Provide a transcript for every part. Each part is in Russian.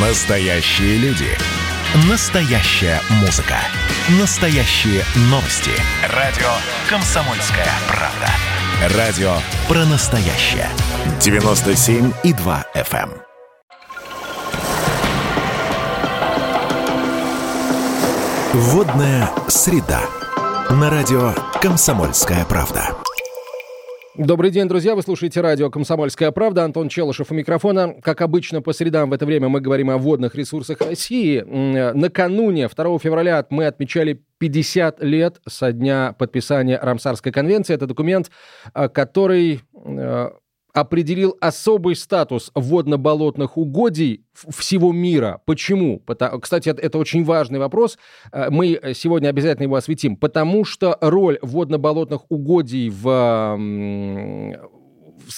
Настоящие люди. Настоящая музыка. Настоящие новости. Радио «Комсомольская правда». Радио про настоящее. 97,2 FM. эм. Водная среда. На радио «Комсомольская правда». Добрый день, друзья. Вы слушаете радио «Комсомольская правда». Антон Челышев у микрофона. Как обычно, по средам в это время мы говорим о водных ресурсах России. Накануне, 2 февраля, мы отмечали 50 лет со дня подписания Рамсарской конвенции. Это документ, э, который э, определил особый статус водно-болотных угодий всего мира. Почему? Потому, кстати, это, очень важный вопрос. Э, мы сегодня обязательно его осветим. Потому что роль водно-болотных угодий в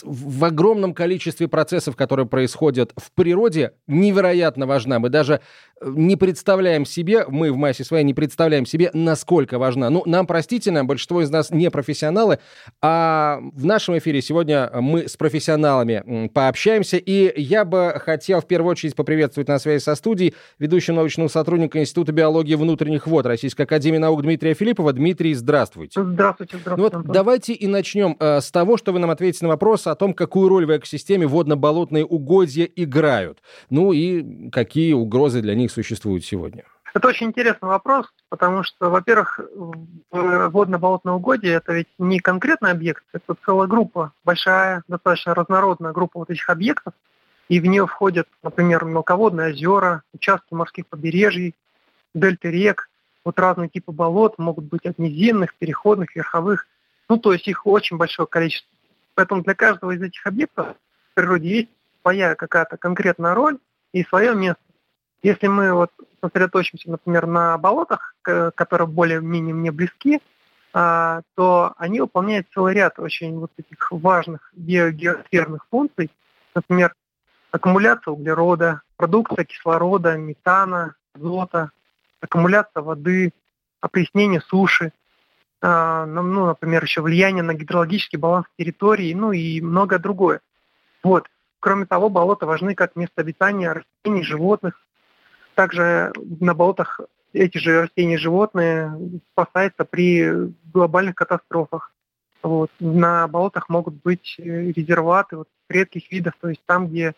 в огромном количестве процессов, которые происходят в природе, невероятно важна. Мы даже э, не представляем себе, мы в массе своей не представляем себе, насколько важна. Ну, нам простительно, большинство из нас не профессионалы, а в нашем эфире сегодня мы с профессионалами пообщаемся, и я бы хотел в первую очередь поприветствовать на связи со студией ведущего научного сотрудника Института биологии внутренних вод Российской Академии наук Дмитрия Филиппова. Дмитрий, здравствуйте. Здравствуйте, здравствуйте. Ну вот давайте и начнем э, с того, что вы нам ответите на вопрос, вопрос о том, какую роль в экосистеме водно-болотные угодья играют. Ну и какие угрозы для них существуют сегодня. Это очень интересный вопрос, потому что, во-первых, водно-болотное угодье – это ведь не конкретный объект, это целая группа, большая, достаточно разнородная группа вот этих объектов, и в нее входят, например, мелководные озера, участки морских побережий, дельты рек, вот разные типы болот, могут быть от низинных, переходных, верховых. Ну, то есть их очень большое количество. Поэтому для каждого из этих объектов в природе есть своя какая-то конкретная роль и свое место. Если мы вот сосредоточимся, например, на болотах, которые более-менее мне близки, а, то они выполняют целый ряд очень вот этих важных биогеосферных функций. Например, аккумуляция углерода, продукция кислорода, метана, азота, аккумуляция воды, опреснение суши, ну, ну, например, еще влияние на гидрологический баланс территории, ну и многое другое. Вот. Кроме того, болота важны как место обитания растений, животных. Также на болотах эти же растения и животные спасаются при глобальных катастрофах. Вот. На болотах могут быть э, резерваты вот, редких видов, то есть там, где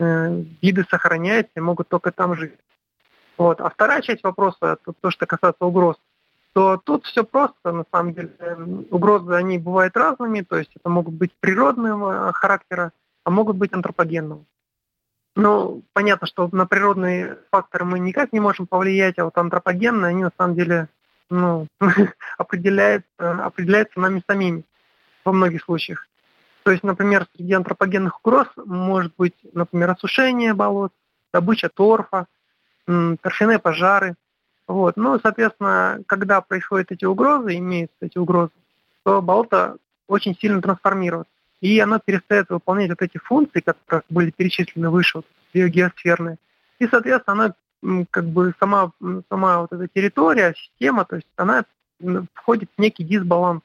э, виды сохраняются могут только там жить. Вот. А вторая часть вопроса, то, то, что касается угроз – то тут все просто, на самом деле. Угрозы, они бывают разными, то есть это могут быть природного характера, а могут быть антропогенного. Ну, понятно, что на природные факторы мы никак не можем повлиять, а вот антропогенные, они на самом деле ну, определяются, определяются нами самими во многих случаях. То есть, например, среди антропогенных угроз может быть, например, осушение болот, добыча торфа, торфяные пожары, вот. Ну, соответственно, когда происходят эти угрозы, имеются эти угрозы, то болото очень сильно трансформируется. И оно перестает выполнять вот эти функции, которые были перечислены выше, вот, биогеосферные. И, соответственно, она как бы сама, сама вот эта территория, система, то есть она входит в некий дисбаланс.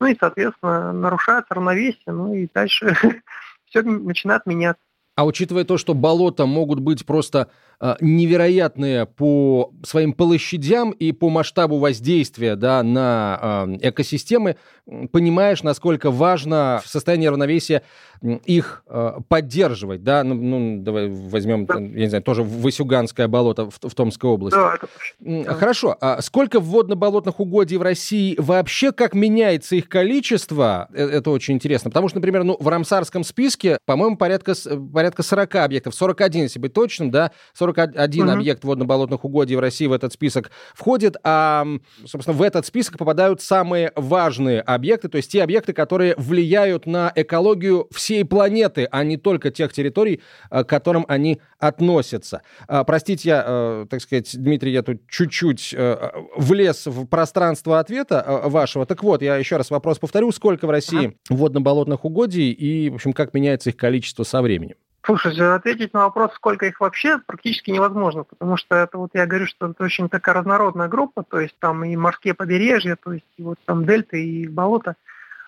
Ну и, соответственно, нарушается равновесие, ну и дальше все начинает меняться. А учитывая то, что болота могут быть просто невероятные по своим площадям и по масштабу воздействия да, на э, экосистемы, понимаешь, насколько важно в состоянии равновесия их э, поддерживать, да, ну, ну давай возьмем, да. я не знаю, тоже Васюганское болото в, в Томской области. Да. Хорошо, а сколько водно-болотных угодий в России вообще, как меняется их количество, э, это очень интересно, потому что, например, ну, в Рамсарском списке, по-моему, порядка, порядка 40 объектов, 41, если быть точным, да, 41 угу. объект водно-болотных угодий в России в этот список входит, а, собственно, в этот список попадают самые важные объекты, то есть те объекты, которые влияют на экологию всей планеты, а не только тех территорий, э, к которым они относятся. А, простите, я, э, так сказать, Дмитрий, я тут чуть-чуть э, влез в пространство ответа вашего. Так вот, я еще раз вопрос повторю. Сколько в России ага. водно-болотных угодий и, в общем, как меняется их количество со временем? Слушайте, ответить на вопрос, сколько их вообще, практически невозможно, потому что это вот я говорю, что это очень такая разнородная группа, то есть там и морские побережья, то есть и вот там дельты и болота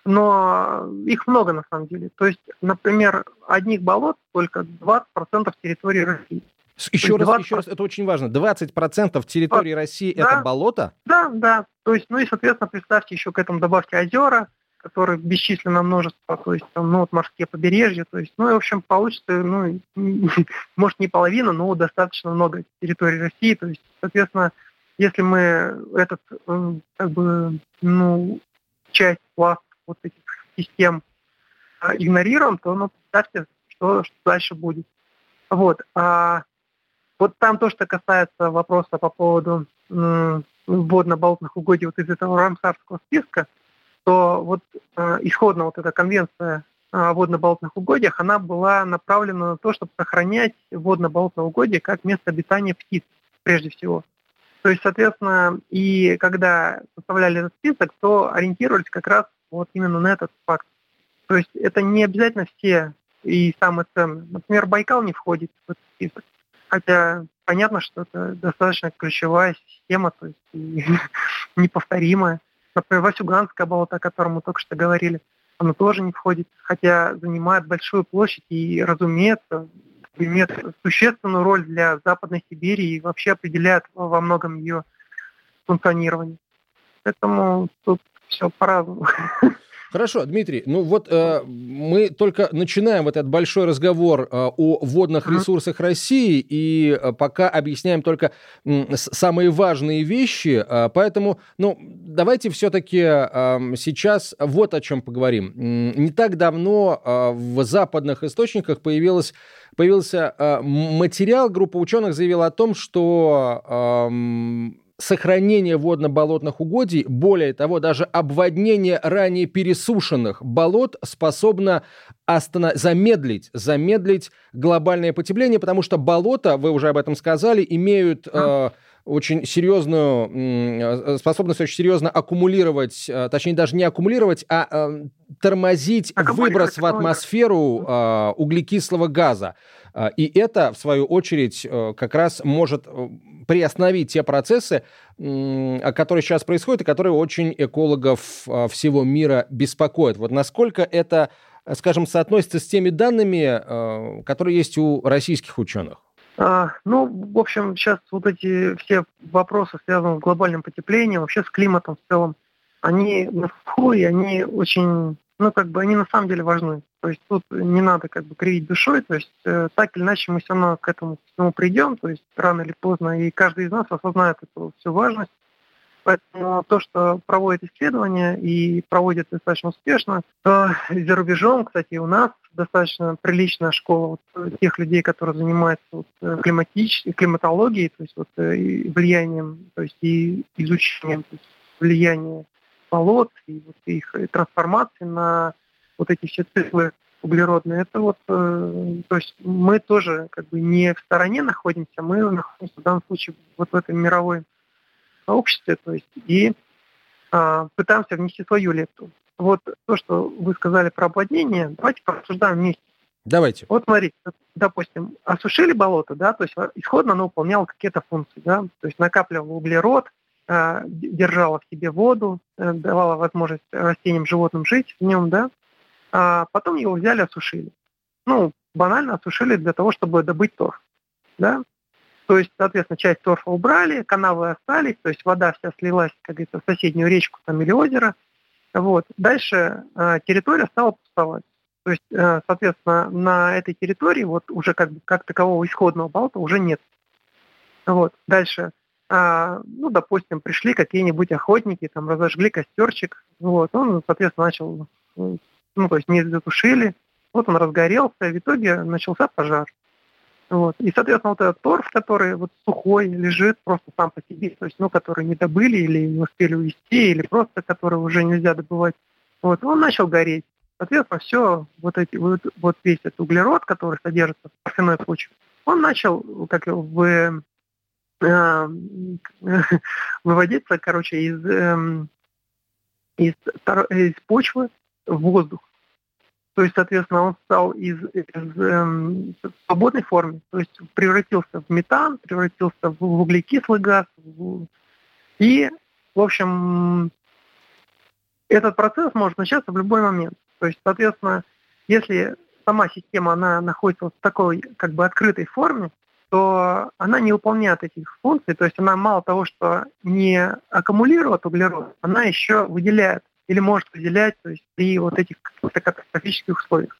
но их много на самом деле. То есть, например, одних болот только 20% территории России. Еще раз, 20... еще раз, это очень важно. 20% территории России да, это болото? Да, да. То есть, ну и, соответственно, представьте, еще к этому добавьте озера, которые бесчисленное множество, то есть там, ну, вот морские побережья, то есть, ну, и, в общем, получится, ну, может, не половина, но достаточно много территории России, то есть, соответственно, если мы этот, э, как бы, ну, часть пласт вот этих систем а, игнорируем, то, ну, представьте, что, что дальше будет. Вот. А вот там то, что касается вопроса по поводу водно-болотных угодий вот из этого рамсарского списка, то вот э, исходно вот эта конвенция о водно-болотных угодьях, она была направлена на то, чтобы сохранять водно-болотное угодье как место обитания птиц, прежде всего. То есть, соответственно, и когда составляли этот список, то ориентировались как раз вот именно на этот факт. То есть это не обязательно все и самые ценные. Например, Байкал не входит в этот список. Хотя понятно, что это достаточно ключевая система, то есть неповторимая. Например, Васюганское болото, о котором мы только что говорили, оно тоже не входит, хотя занимает большую площадь и, разумеется, имеет существенную роль для Западной Сибири и вообще определяет во многом ее функционирование. Поэтому тут все по-разному. Хорошо, Дмитрий, ну вот э, мы только начинаем вот этот большой разговор э, о водных ресурсах России и э, пока объясняем только э, самые важные вещи, э, поэтому, ну, давайте все-таки э, сейчас вот о чем поговорим. Не так давно э, в западных источниках появилась появился э, материал, группа ученых заявила о том, что э, сохранение водно-болотных угодий, более того, даже обводнение ранее пересушенных болот способно останов... замедлить, замедлить глобальное потепление, потому что болота, вы уже об этом сказали, имеют... Э, очень серьезную э, способность очень серьезно аккумулировать, э, точнее даже не аккумулировать, а э, тормозить выброс в атмосферу углекислого газа. И это, в свою очередь, как раз может приостановить те процессы, которые сейчас происходят и которые очень экологов всего мира беспокоят. Вот насколько это, скажем, соотносится с теми данными, которые есть у российских ученых? А, ну, в общем, сейчас вот эти все вопросы, связанные с глобальным потеплением, вообще с климатом в целом, они на слуху, и они очень, ну, как бы, они на самом деле важны. То есть тут не надо как бы кривить душой, то есть э, так или иначе мы все равно к этому всему придем, то есть рано или поздно, и каждый из нас осознает эту всю важность. Поэтому то, что проводят исследования и проводят достаточно успешно, э, за рубежом, кстати, у нас достаточно приличная школа вот, тех людей, которые занимаются вот, э, климатич... климатологией, то есть вот, э, влиянием, то есть и изучением то есть, влияния болот и вот, их трансформации на вот эти все циклы углеродные. Это вот, э, то есть мы тоже как бы не в стороне находимся, мы находимся в данном случае вот в этом мировой сообществе, то есть и э, пытаемся внести свою лепту вот то, что вы сказали про обводнение, давайте порассуждаем вместе. Давайте. Вот смотрите, допустим, осушили болото, да, то есть исходно оно выполняло какие-то функции, да, то есть накапливало углерод, э, держало в себе воду, э, давало возможность растениям, животным жить в нем, да, а потом его взяли, осушили. Ну, банально осушили для того, чтобы добыть торф, да. То есть, соответственно, часть торфа убрали, канавы остались, то есть вода вся слилась, как говорится, в соседнюю речку там, или озеро – вот. Дальше э, территория стала пустовать. То есть, э, соответственно, на этой территории вот уже как, как такового исходного балта уже нет. Вот. Дальше, э, ну, допустим, пришли какие-нибудь охотники, там, разожгли костерчик, вот, он, соответственно, начал, ну, то есть не затушили, вот он разгорелся, в итоге начался пожар. Вот. И, соответственно, вот этот торф, который вот сухой лежит просто сам по себе, то есть, ну, который не добыли или не успели увезти, или просто который уже нельзя добывать, вот, он начал гореть. Соответственно, все, вот, эти, вот, вот весь этот углерод, который содержится в торфяной почве, он начал как в, э, выводиться, короче, из, э, из, из почвы в воздух. То есть, соответственно, он стал из, из эм, свободной формы, то есть превратился в метан, превратился в, углекислый газ. В, и, в общем, этот процесс может начаться в любой момент. То есть, соответственно, если сама система она находится в такой как бы открытой форме, то она не выполняет этих функций, то есть она мало того, что не аккумулирует углерод, она еще выделяет или может выделять то есть, при вот этих каких-то катастрофических условиях.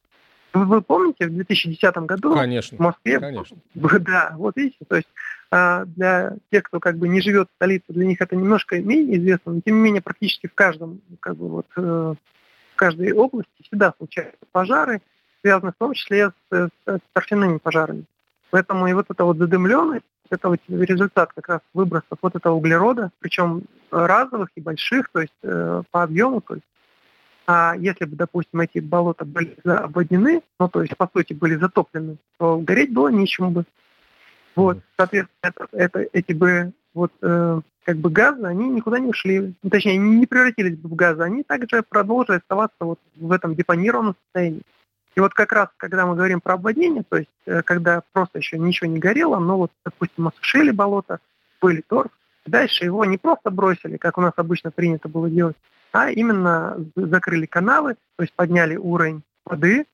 Вы, вы помните, в 2010 году конечно, в Москве... Конечно. Да, вот видите, то есть а, для тех, кто как бы не живет в столице, для них это немножко менее известно, но тем не менее практически в каждом, как бы вот, э, в каждой области всегда случаются пожары, связанные в том числе с, с торфяными пожарами. Поэтому и вот эта вот задымленность, это вот результат как раз выбросов вот этого углерода, причем разовых и больших, то есть э, по объему, то есть а если бы, допустим, эти болота были обводнены, ну, то есть, по сути, были затоплены, то гореть было нечему бы. Вот, соответственно, это, это, эти бы вот э, как бы газы, они никуда не ушли. Ну, точнее, они не превратились бы в газы, они также продолжили оставаться вот в этом депонированном состоянии. И вот как раз, когда мы говорим про обводнение, то есть э, когда просто еще ничего не горело, но вот, допустим, осушили болото, были торф, дальше его не просто бросили, как у нас обычно принято было делать, а именно закрыли канавы, то есть подняли уровень воды,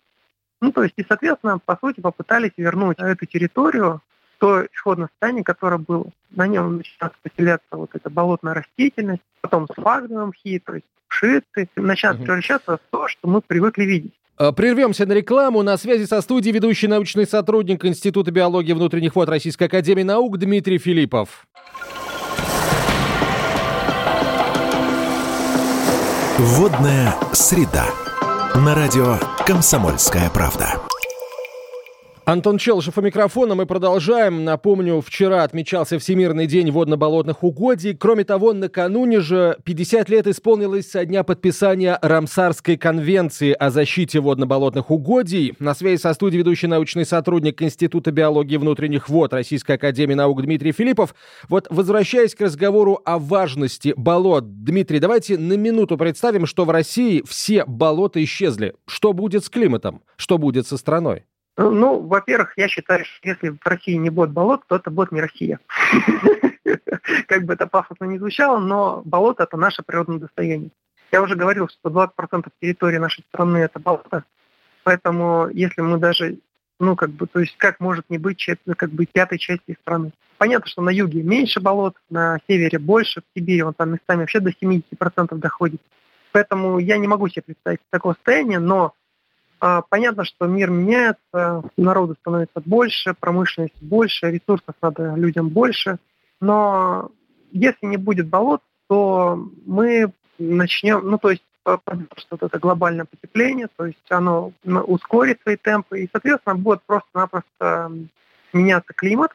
ну, то есть, и, соответственно, по сути, попытались вернуть эту территорию то исходное состояние, которое было. На нем начинает поселяться вот эта болотная растительность, потом сфагновые мхи, то есть пшиты, начинает превращаться в то, что мы привыкли видеть. Э, прервемся на рекламу. На связи со студией ведущий научный сотрудник Института биологии внутренних вод Российской Академии Наук Дмитрий Филиппов. Водная среда. На радио «Комсомольская правда». Антон Челышев у микрофона. Мы продолжаем. Напомню, вчера отмечался Всемирный день водно-болотных угодий. Кроме того, накануне же 50 лет исполнилось со дня подписания Рамсарской конвенции о защите водно-болотных угодий. На связи со студией ведущий научный сотрудник Института биологии внутренних вод Российской Академии Наук Дмитрий Филиппов. Вот возвращаясь к разговору о важности болот, Дмитрий, давайте на минуту представим, что в России все болота исчезли. Что будет с климатом? Что будет со страной? Ну, во-первых, я считаю, что если в России не будет болот, то это будет не Россия. Как бы это пафосно не звучало, но болото – это наше природное достояние. Я уже говорил, что 20% территории нашей страны – это болото. Поэтому если мы даже, ну, как бы, то есть как может не быть как бы пятой части страны. Понятно, что на юге меньше болот, на севере больше, в Сибири он там местами вообще до 70% доходит. Поэтому я не могу себе представить такое состояние, но понятно, что мир меняется, народу становится больше, промышленность больше, ресурсов надо людям больше. Но если не будет болот, то мы начнем, ну то есть что это глобальное потепление, то есть оно ускорит свои темпы, и, соответственно, будет просто-напросто меняться климат.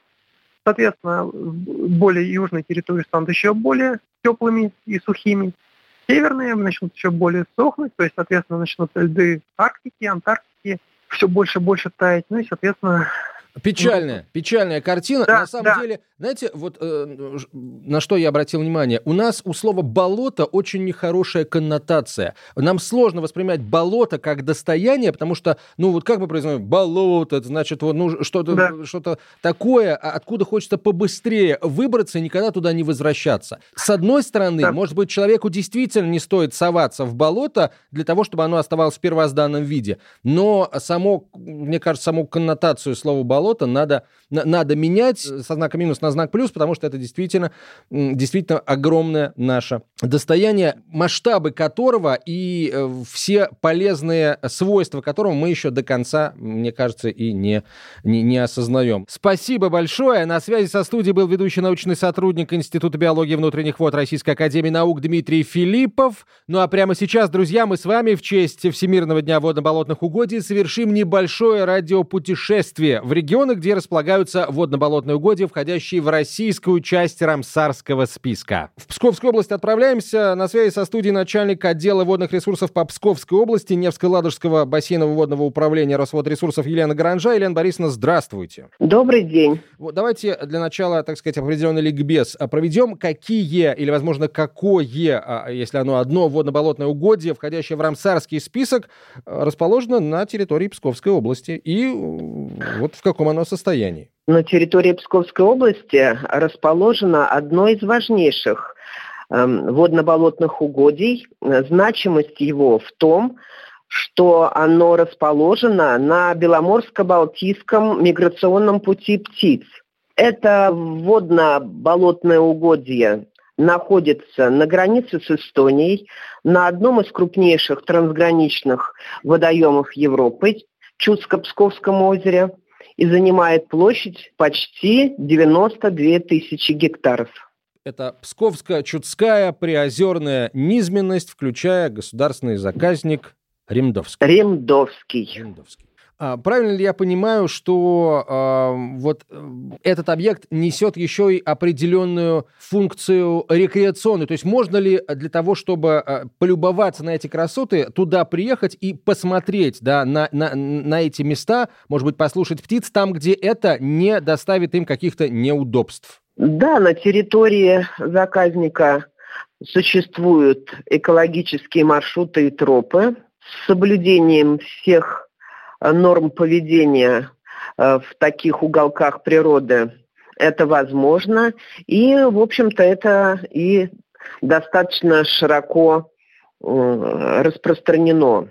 Соответственно, более южные территории станут еще более теплыми и сухими северные начнут еще более сохнуть, то есть, соответственно, начнут льды Арктики, Антарктики все больше и больше таять, ну и, соответственно, Печальная, печальная картина. Да, на самом да. деле, знаете, вот э, на что я обратил внимание. У нас у слова «болото» очень нехорошая коннотация. Нам сложно воспринимать болото как достояние, потому что, ну вот как мы произносим «болото», это значит вот, ну, что-то да. что такое, а откуда хочется побыстрее выбраться и никогда туда не возвращаться. С одной стороны, да. может быть, человеку действительно не стоит соваться в болото для того, чтобы оно оставалось в первозданном виде. Но само, мне кажется, саму коннотацию слова «болото» надо, надо менять со знака минус на знак плюс, потому что это действительно, действительно огромное наше достояние, масштабы которого и э, все полезные свойства которого мы еще до конца, мне кажется, и не, не, не осознаем. Спасибо большое. На связи со студией был ведущий научный сотрудник Института биологии внутренних вод Российской Академии Наук Дмитрий Филиппов. Ну а прямо сейчас, друзья, мы с вами в честь Всемирного дня водно-болотных угодий совершим небольшое радиопутешествие в регионы, где располагаются водно-болотные угодья, входящие в российскую часть Рамсарского списка. В Псковскую область отправляемся. На связи со студией начальник отдела водных ресурсов по Псковской области Невско-Ладожского бассейнового водного управления Росводресурсов Елена Гаранжа. Елена Борисовна, здравствуйте. Добрый день. Вот давайте для начала, так сказать, определенный ликбез проведем. Какие, или, возможно, какое, а, если оно одно, водно-болотное угодье, входящее в Рамсарский список, расположено на территории Псковской области? И вот в каком оно состоянии? На территории Псковской области расположено одно из важнейших эм, водно-болотных угодий. Значимость его в том, что оно расположено на Беломорско-Балтийском миграционном пути птиц. Это водно-болотное угодье находится на границе с Эстонией, на одном из крупнейших трансграничных водоемов Европы, Чудско-Псковском озере, и занимает площадь почти 92 тысячи гектаров. Это Псковско-Чудская приозерная низменность, включая государственный заказник Римдовский. Римдовский. Римдовский. А, правильно ли я понимаю, что э, вот этот объект несет еще и определенную функцию рекреационную? То есть можно ли для того, чтобы э, полюбоваться на эти красоты, туда приехать и посмотреть да, на, на, на эти места, может быть, послушать птиц там, где это не доставит им каких-то неудобств? Да, на территории заказника существуют экологические маршруты и тропы с соблюдением всех норм поведения э, в таких уголках природы это возможно. И, в общем-то, это и достаточно широко э, распространено.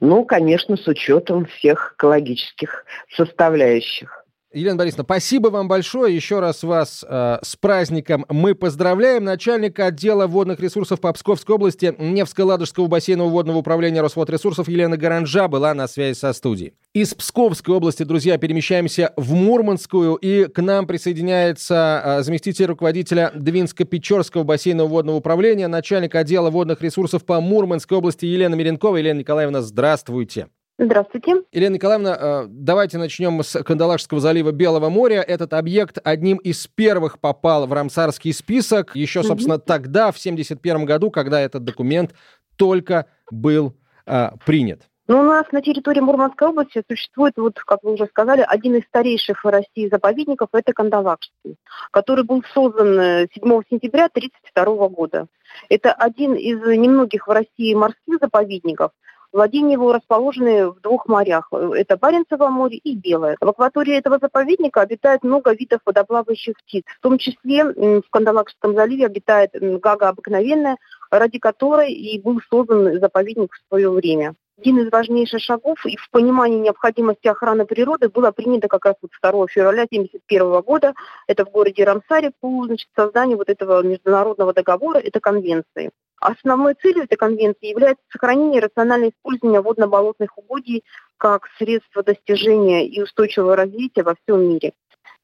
Ну, конечно, с учетом всех экологических составляющих. Елена Борисовна, спасибо вам большое. Еще раз вас э, с праздником мы поздравляем. Начальника отдела водных ресурсов по Псковской области Невско-Ладожского бассейнового водного управления Росводресурсов Елена Гаранжа была на связи со студией. Из Псковской области, друзья, перемещаемся в Мурманскую, и к нам присоединяется э, заместитель руководителя Двинско-Печорского бассейнового водного управления, начальник отдела водных ресурсов по Мурманской области Елена Меренкова. Елена Николаевна, здравствуйте. Здравствуйте. Елена Николаевна, э, давайте начнем с Кандалакшского залива Белого моря. Этот объект одним из первых попал в Рамсарский список еще, собственно, угу. тогда, в 1971 году, когда этот документ только был а, принят. Ну, у нас на территории Мурманской области существует, вот, как вы уже сказали, один из старейших в России заповедников, это Кандалакшский, который был создан 7 э, сентября 1932 года. Это один из немногих в России морских заповедников, Владения его расположены в двух морях. Это Баренцево море и Белое. В акватории этого заповедника обитает много видов водоплавающих птиц. В том числе в Кандалакшском заливе обитает гага обыкновенная, ради которой и был создан заповедник в свое время один из важнейших шагов и в понимании необходимости охраны природы было принято как раз вот 2 февраля 1971 года. Это в городе Рамсаре по значит, созданию вот этого международного договора, это конвенции. Основной целью этой конвенции является сохранение и рациональное использование водно-болотных угодий как средство достижения и устойчивого развития во всем мире.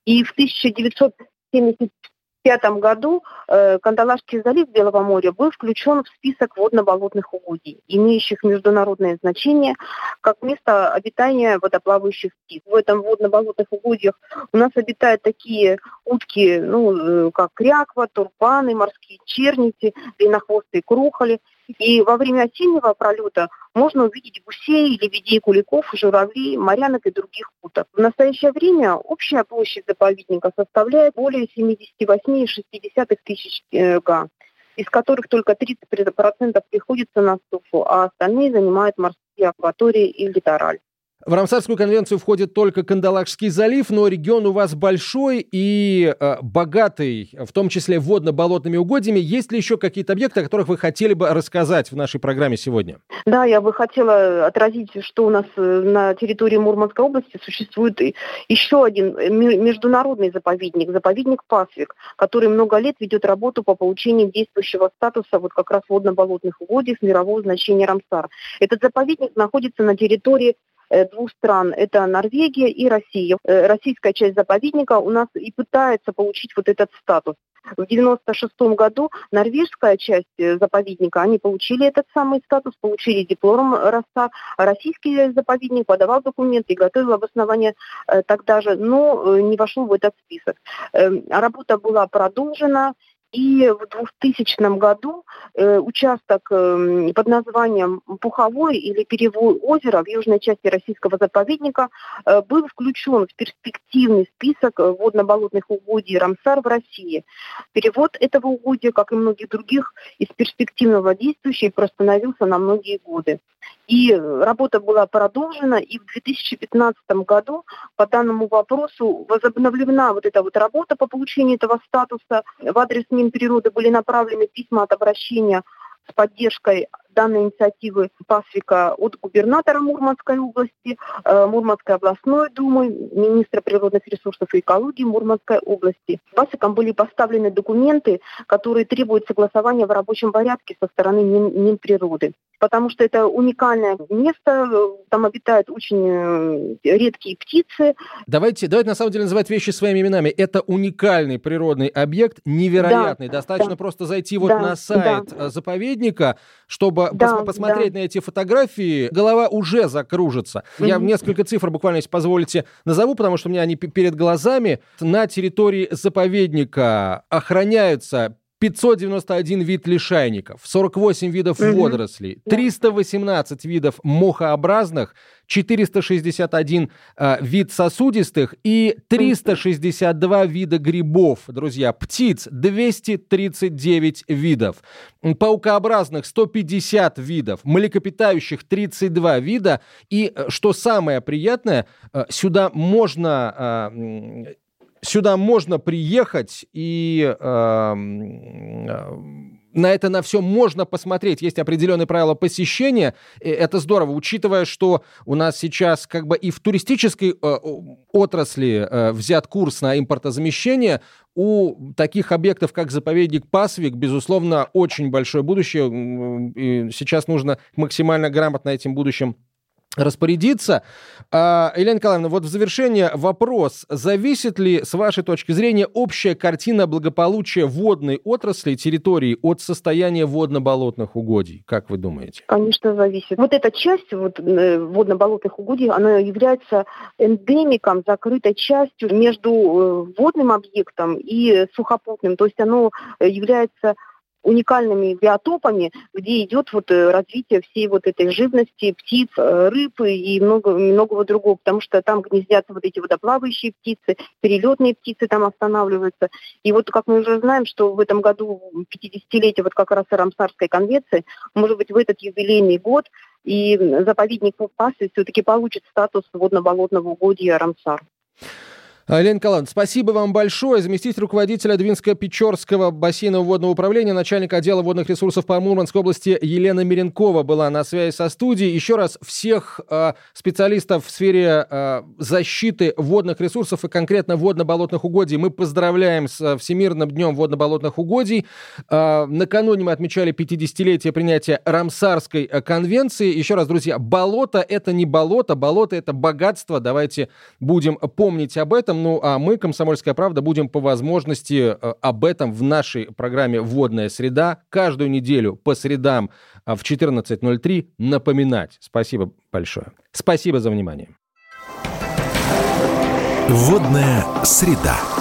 И в 1970 1995 году э, Кандалашский залив Белого моря был включен в список водно-болотных угодий, имеющих международное значение как место обитания водоплавающих птиц. В этом водно-болотных угодьях у нас обитают такие утки, ну, э, как кряква, турпаны, морские черники, длиннохвостые крухоли. И во время осеннего пролета можно увидеть гусей, лебедей, куликов, журавлей, морянок и других уток. В настоящее время общая площадь заповедника составляет более 78,6 тысяч э, га, из которых только 30% приходится на суфу, а остальные занимают морские акватории и литораль. В Рамсарскую конвенцию входит только Кандалакшский залив, но регион у вас большой и э, богатый, в том числе водно-болотными угодьями. Есть ли еще какие-то объекты, о которых вы хотели бы рассказать в нашей программе сегодня? Да, я бы хотела отразить, что у нас э, на территории Мурманской области существует еще один э, международный заповедник, заповедник Пасвик, который много лет ведет работу по получению действующего статуса вот как раз водно-болотных угодий с мирового значения Рамсар. Этот заповедник находится на территории двух стран. Это Норвегия и Россия. Э, российская часть заповедника у нас и пытается получить вот этот статус. В 1996 году норвежская часть э, заповедника, они получили этот самый статус, получили диплом РОСА. Российский заповедник подавал документы и готовил обоснование тогда же, но не вошел в этот список. Эм, работа была продолжена, и в 2000 году э, участок э, под названием Пуховой или Перевой озеро в южной части российского заповедника э, был включен в перспективный список водно-болотных угодий Рамсар в России. Перевод этого угодья, как и многих других, из перспективного действующий простановился на многие годы. И работа была продолжена, и в 2015 году по данному вопросу возобновлена вот эта вот работа по получению этого статуса. В адрес Минприроды были направлены письма от обращения с поддержкой данной инициативы Пасвика от губернатора Мурманской области, э, Мурманской областной думы, министра природных ресурсов и экологии Мурманской области. Пасвиком были поставлены документы, которые требуют согласования в рабочем порядке со стороны Мин, Минприроды потому что это уникальное место, там обитают очень э, редкие птицы. Давайте, давайте на самом деле называть вещи своими именами. Это уникальный природный объект, невероятный. Да, Достаточно да. просто зайти вот да, на сайт да. Э, заповедника, чтобы да, пос посмотреть да. на эти фотографии, голова уже закружится. Mm-hmm. Я несколько цифр буквально, если позволите, назову, потому что у меня они перед глазами. На территории заповедника охраняются 591 вид лишайников, 48 видов угу. водорослей, 318 видов мохообразных, 461 э, вид сосудистых и 362 вида грибов, друзья, птиц 239 видов, паукообразных 150 видов, млекопитающих 32 вида. И, э, что самое приятное, э, сюда можно э, сюда можно приехать и э, на это на все можно посмотреть. Есть определенные правила посещения. Это здорово, учитывая, что у нас сейчас как бы и в туристической э, отрасли э, взят курс на импортозамещение. У таких объектов, как заповедник Пасвик, безусловно, очень большое будущее. И сейчас нужно максимально грамотно этим будущим распорядиться. А, Елена Николаевна, вот в завершение вопрос. Зависит ли, с вашей точки зрения, общая картина благополучия водной отрасли территории от состояния водно-болотных угодий? Как вы думаете? Конечно, зависит. Вот эта часть вот, э, водно-болотных угодий, она является эндемиком, закрытой частью между э, водным объектом и сухопутным. То есть оно является уникальными биотопами, где идет вот э, развитие всей вот этой живности, птиц, э, рыб и много, многого другого, потому что там гнездятся вот эти водоплавающие птицы, перелетные птицы там останавливаются. И вот как мы уже знаем, что в этом году 50-летие вот как раз Рамсарской конвенции, может быть, в этот юбилейный год и заповедник Пасы все-таки получит статус водно-болотного угодья Рамсар. А, Лена Николаевна, спасибо вам большое. Заместитель руководителя Двинско-Печорского бассейнового водного управления, начальник отдела водных ресурсов по Мурманской области Елена Миренкова была на связи со студией. Еще раз всех э, специалистов в сфере э, защиты водных ресурсов и конкретно водно-болотных угодий мы поздравляем с Всемирным днем водно-болотных угодий. Э, накануне мы отмечали 50-летие принятия Рамсарской конвенции. Еще раз, друзья, болото — это не болото, болото — это богатство. Давайте будем помнить об этом этом. Ну, а мы, «Комсомольская правда», будем по возможности э, об этом в нашей программе «Водная среда» каждую неделю по средам э, в 14.03 напоминать. Спасибо большое. Спасибо за внимание. «Водная среда».